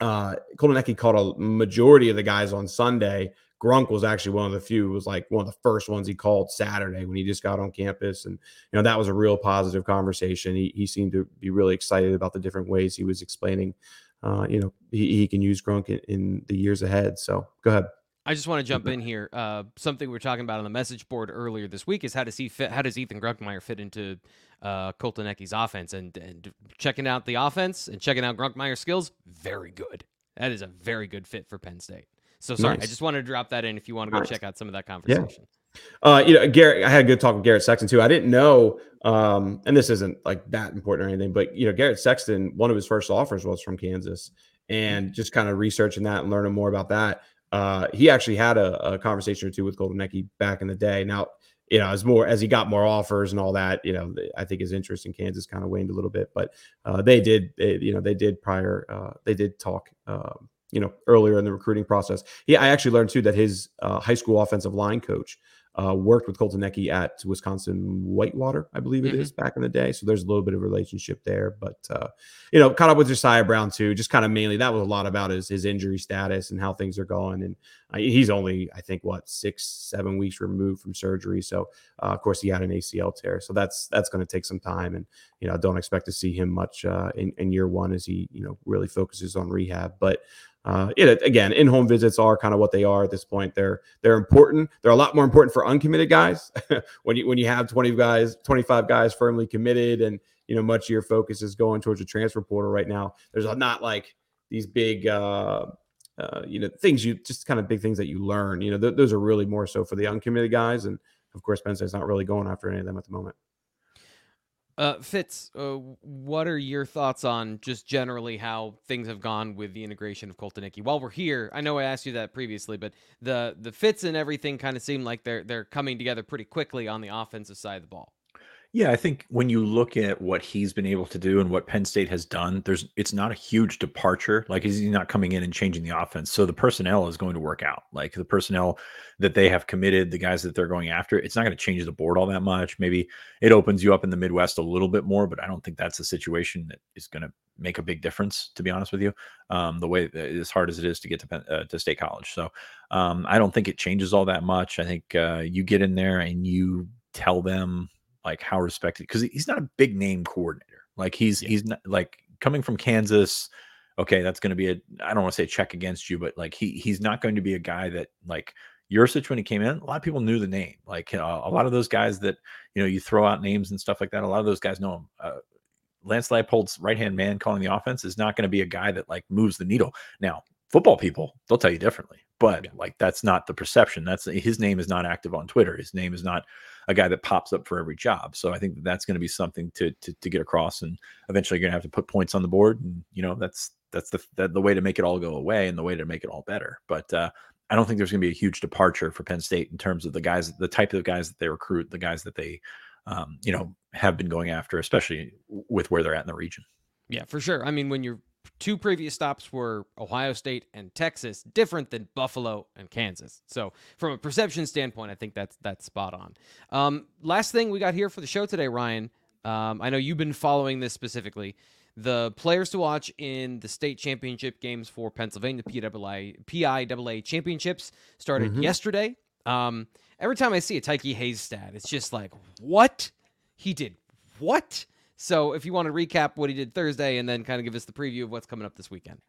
Speaker 2: uh Kotelnicki called a majority of the guys on Sunday Grunk was actually one of the few. was like one of the first ones he called Saturday when he just got on campus, and you know that was a real positive conversation. He he seemed to be really excited about the different ways he was explaining. Uh, you know, he, he can use Grunk in, in the years ahead. So go ahead.
Speaker 1: I just want to jump in here. Uh, something we were talking about on the message board earlier this week is how does he fit? How does Ethan Grunkemeyer fit into uh, Colton offense? And, and checking out the offense and checking out Grunkemeyer's skills, very good. That is a very good fit for Penn State. So sorry,
Speaker 2: Nice.
Speaker 1: I just wanted to drop that in if you want to go
Speaker 2: Nice.
Speaker 1: check out some of that conversation.
Speaker 2: Uh, you know, Garrett, I had a good talk with Garrett Sexton too. I didn't know, um, and this isn't like that important or anything, but you know, Garrett Sexton, one of his first offers was from Kansas, and just kind of researching that and learning more about that. Uh, he actually had a, a conversation or two with Kotelnicki back in the day. Now, you know, as more as he got more offers and all that, you know, I think his interest in Kansas kind of waned a little bit, but uh, they did, they, you know, they did prior, uh, they did talk, um, you know, earlier in the recruiting process. Yeah, I actually learned too that his uh, high school offensive line coach uh, worked with Kotelnicki at Wisconsin Whitewater, I believe it is,
Speaker 1: Mhm.
Speaker 2: back in the day. So there's a little bit of relationship there. But uh, you know, caught up with Josiah Brown too. Just kind of mainly that was a lot about his his injury status and how things are going. And uh, he's only, I think, what six seven weeks removed from surgery. So uh, of course he had an ACL tear. So that's that's going to take some time. And you know, I don't expect to see him much uh, in in year one as he you know really focuses on rehab. But uh, it, again, in-home visits are kind of what they are at this point. They're they're important. They're a lot more important for uncommitted guys. when you when you have 20 guys, 25 guys firmly committed, and you know much of your focus is going towards a transfer portal right now. There's not like these big. Uh, uh, you know things you just kind of big things that you learn you know th- those are really more so for the uncommitted guys and of course state's not really going after any of them at the moment
Speaker 1: Uh, Fitz, uh, what are your thoughts on just generally how things have gone with the integration of Kotelnicki? While we're here, I know I asked you that previously, but the the fits and everything kind of seem like they're they're coming together pretty quickly on the offensive side of the ball.
Speaker 3: Yeah, I think when you look at what he's been able to do and what Penn State has done, there's it's not a huge departure. Like he's not coming in and changing the offense. So the personnel is going to work out. Like the personnel that they have committed, the guys that they're going after, it's not going to change the board all that much. Maybe it opens you up in the Midwest a little bit more, but I don't think that's a situation that is going to make a big difference. To be honest with you, um, the way as hard as it is to get to Penn, uh, to State College, so um, I don't think it changes all that much. I think uh, you get in there and you tell them like how respected because he's not a big name coordinator. Like he's he's not like coming from Kansas. Okay, that's going to be a I don't want to say check against you, but like he he's not going to be a guy that like Yurcich when he came in, a lot of people knew the name. Like uh, a lot of those guys that you know you throw out names and stuff like that. A lot of those guys know him. Uh, Lance Leipold's right hand man calling the offense is not going to be a guy that like moves the needle. Now, football people, they'll tell you differently, but yeah. like that's not the perception. That's his name is not active on Twitter. His name is not a guy that pops up for every job. So I think that that's going to be something to, to to get across, and eventually you're going to have to put points on the board. And you know that's that's the the, the way to make it all go away and the way to make it all better. But uh, I don't think there's going to be a huge departure for Penn State in terms of the guys, the type of guys that they recruit, the guys that they um, you know, have been going after, especially with where they're at in the region.
Speaker 1: Yeah, for sure. I mean, when your two previous stops were Ohio State and Texas, different than Buffalo and Kansas. So, from a perception standpoint, I think that's that's spot on. Um, last thing we got here for the show today, Ryan. Um, I know you've been following this specifically. The players to watch in the state championship games for Pennsylvania PIAA, PIAA championships started mm-hmm. yesterday. Um, every time I see a Tyke Hayes stat, it's just like, what? He did what? So if you want to recap what he did Thursday and then kind of give us the preview of what's coming up this weekend.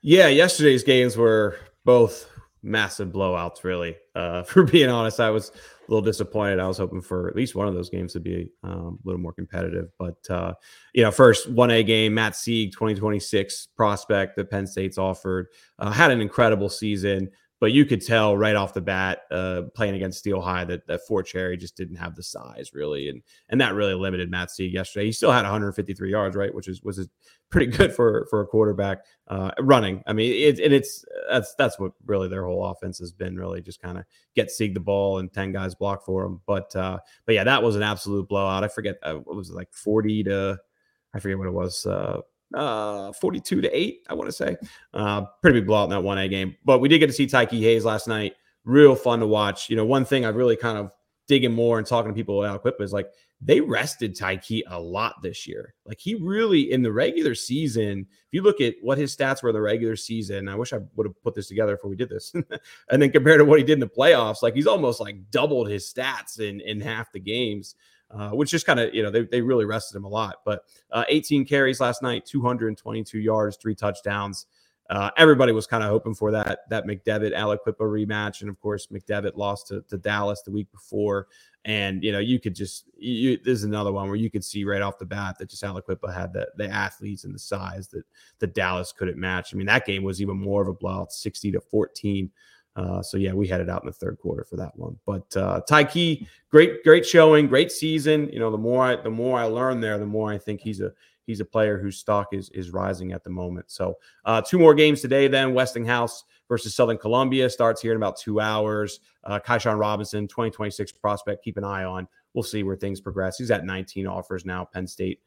Speaker 2: Yeah, yesterday's games were both massive blowouts, really. Uh, for being honest, I was a little disappointed. I was hoping for at least one of those games to be um, a little more competitive. But, uh, you know, first 1A game, Matt Sieg, 2026 prospect that Penn State's offered, uh, had an incredible season but you could tell right off the bat, uh, playing against Steel High, that that Fort Cherry just didn't have the size really, and and that really limited Matt Sieg yesterday. He still had 153 yards, right, which is was pretty good for for a quarterback uh, running. I mean, it, and it's that's that's what really their whole offense has been really just kind of get Sieg the ball and 10 guys block for him. But uh, but yeah, that was an absolute blowout. I forget uh, what was it like 40 to I forget what it was. Uh, uh, 42 to 8, I want to say. Uh, pretty big blowout in that 1A game. But we did get to see Tyke Hayes last night. Real fun to watch. You know, one thing I've really kind of digging more and talking to people at Equip is like they rested Tyke a lot this year. Like he really in the regular season, if you look at what his stats were in the regular season, I wish I would have put this together before we did this. and then compared to what he did in the playoffs, like he's almost like doubled his stats in in half the games uh, which just kind of, you know, they, they really rested him a lot. But uh, 18 carries last night, 222 yards, three touchdowns. Uh, everybody was kind of hoping for that that McDevitt Aliquippa rematch, and of course McDevitt lost to, to Dallas the week before. And you know, you could just you, this is another one where you could see right off the bat that just Aliquippa had the the athletes and the size that the Dallas couldn't match. I mean, that game was even more of a blowout, 60 to 14. Uh, so yeah, we had it out in the third quarter for that one. But uh, Tyke, great, great showing, great season. You know, the more I the more I learn there, the more I think he's a he's a player whose stock is is rising at the moment. So uh, two more games today. Then Westinghouse versus Southern Columbia starts here in about two hours. Uh, Kyshawn Robinson, 2026 prospect. Keep an eye on. We'll see where things progress. He's at 19 offers now. Penn State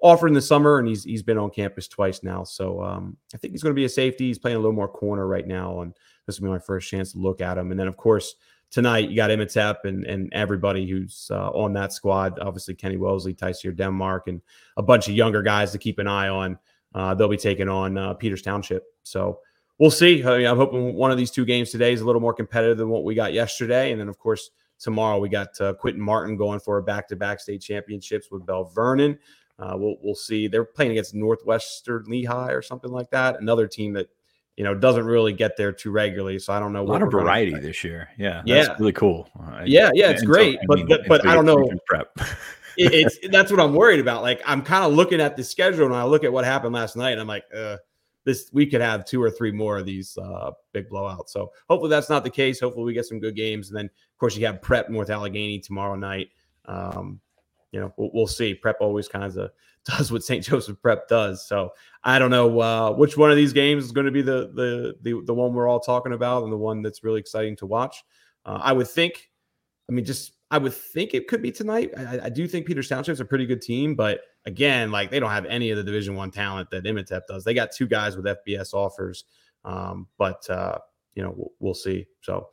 Speaker 2: offered in the summer, and he's he's been on campus twice now. So um, I think he's going to be a safety. He's playing a little more corner right now, and this will be my first chance to look at him. And then, of course, tonight you got Imhotep and and everybody who's uh, on that squad. Obviously, Kenny Woseley, Tyseer Denmark, and a bunch of younger guys to keep an eye on. Uh, they'll be taking on uh, Peters Township. So we'll see. I mean, I'm hoping one of these two games today is a little more competitive than what we got yesterday. And then, of course, tomorrow we got uh, Quinton Martin going for a back-to-back state championships with Belle Vernon. Uh, we'll we'll see. They're playing against Northwestern Lehigh or something like that. Another team that you know, doesn't really get there too regularly. So I don't know.
Speaker 3: What a lot of variety this year. Yeah.
Speaker 2: Yeah.
Speaker 3: really cool.
Speaker 2: Yeah. Yeah. It's great. but, I mean, but, but I don't know. Prep. it, it's that's what I'm worried about. Like I'm kind of looking at the schedule and I look at what happened last night and I'm like, uh, this we could have two or three more of these uh, big blowouts. So hopefully that's not the case. Hopefully we get some good games. And then of course you have prep North Allegheny tomorrow night. Um, you know, we'll, we'll see. Prep always kind of does what St. Joseph Prep does. So I don't know uh, which one of these games is going to be the, the the the one we're all talking about and the one that's really exciting to watch. Uh, I would think. I mean, just I would think it could be tonight. I, I do think Peters Township's a pretty good team, but again, like they don't have any of the Division One talent that Imhotep does. They got two guys with FBS offers, um, but uh, you know we'll, we'll see. So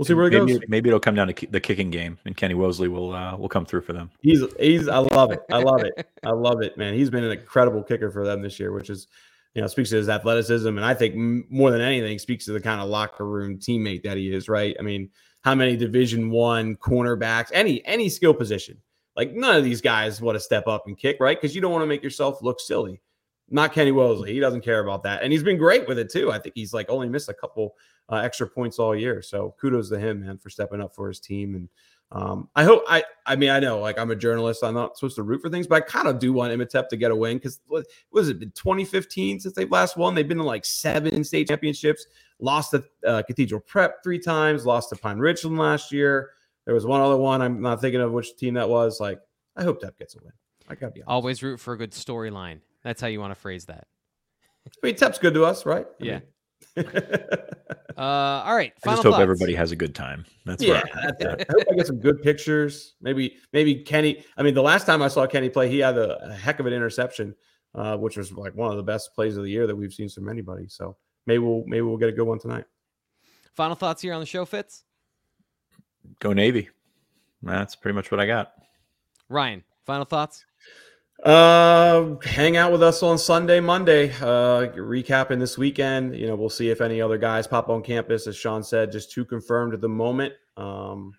Speaker 2: We'll see where it
Speaker 3: maybe,
Speaker 2: goes.
Speaker 3: Maybe it'll come down to the kicking game, and Kenny Woseley will uh, will come through for them.
Speaker 2: He's he's I love it. I love it. I love it, man. He's been an incredible kicker for them this year, which is you know speaks to his athleticism, and I think more than anything speaks to the kind of locker room teammate that he is. Right? I mean, how many Division One cornerbacks, any any skill position, like none of these guys want to step up and kick, right? Because you don't want to make yourself look silly not Kenny Woseley. He doesn't care about that, and he's been great with it too. I think he's like only missed a couple uh, extra points all year. So kudos to him, man, for stepping up for his team. And um, I hope I I mean I know like I'm a journalist. I'm not supposed to root for things, but I kind of do want Imhotep to get a win because what was it been 2015 since they've last won? They've been in like seven state championships. Lost to uh, Cathedral Prep three times. Lost to Pine Richland last year. There was one other one. I'm not thinking of which team that was. Like I hope Tep gets a win. I gotta be honest.
Speaker 1: Always root for a good storyline. That's how you want to phrase that.
Speaker 2: I mean, Tep's good to us, right? I
Speaker 1: Yeah.
Speaker 2: mean-
Speaker 1: Uh, all right.
Speaker 3: I
Speaker 1: Final
Speaker 3: just hope
Speaker 1: thoughts.
Speaker 3: everybody has a good time. That's
Speaker 2: yeah,
Speaker 3: what.
Speaker 2: I hope I get some good pictures. Maybe, maybe Kenny. I mean, the last time I saw Kenny play, he had a, a heck of an interception, uh, which was like one of the best plays of the year that we've seen from anybody. So maybe we'll maybe we'll get a good one tonight.
Speaker 1: Final thoughts here on the show, Fitz.
Speaker 3: go Navy. That's pretty much what I got.
Speaker 1: Ryan, final thoughts.
Speaker 2: Uh, hang out with us on Sunday, Monday. Uh, recapping this weekend. You know, we'll see if any other guys pop on campus. As Sean said, just two confirmed at the moment. Um,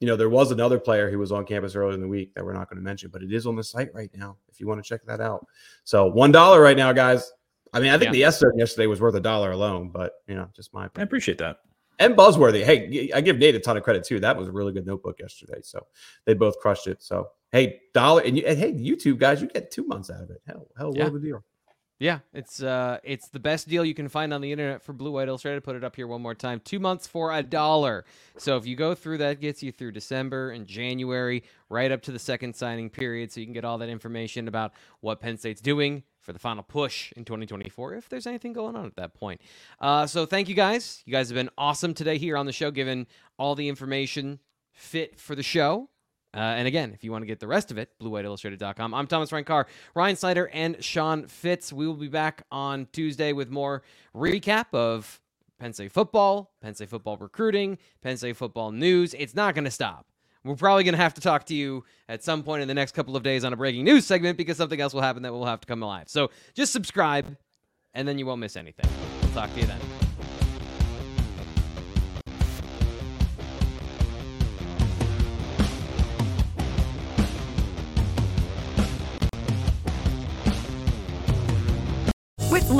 Speaker 2: you know, there was another player who was on campus earlier in the week that we're not going to mention, but it is on the site right now if you want to check that out. So one dollar right now, guys. I mean, I think
Speaker 1: Yeah.
Speaker 2: the S yesterday was worth a dollar alone, but you know, just my
Speaker 3: I appreciate that.
Speaker 2: and Buzzworthy. Hey, I give Nate a ton of credit too. That was a really good notebook yesterday. So they both crushed it. So hey, dollar and, you, and hey, YouTube guys, you get two months out of it. Hell, hell,
Speaker 1: Yeah.
Speaker 2: what a deal.
Speaker 1: Yeah, it's uh it's the best deal you can find on the internet for Blue White Illustrated. Put it up here one more time. Two months for a dollar. So if you go through that, gets you through December and January, right up to the second signing period, so you can get all that information about what Penn State's doing for the final push in 2024, if there's anything going on at that point. Uh, so thank you guys. You guys have been awesome today here on the show, giving all the information fit for the show. Uh, and again, if you want to get the rest of it, bluewhiteillustrated.com. I'm Thomas Carr, Ryan Snyder, and Sean Fitz. We will be back on Tuesday with more recap of Penn State football, Penn State football recruiting, Penn State football news. It's not going to stop. We're probably going to have to talk to you at some point in the next couple of days on a breaking news segment because something else will happen that will have to come alive. So just subscribe, and then you won't miss anything. We'll talk to you then.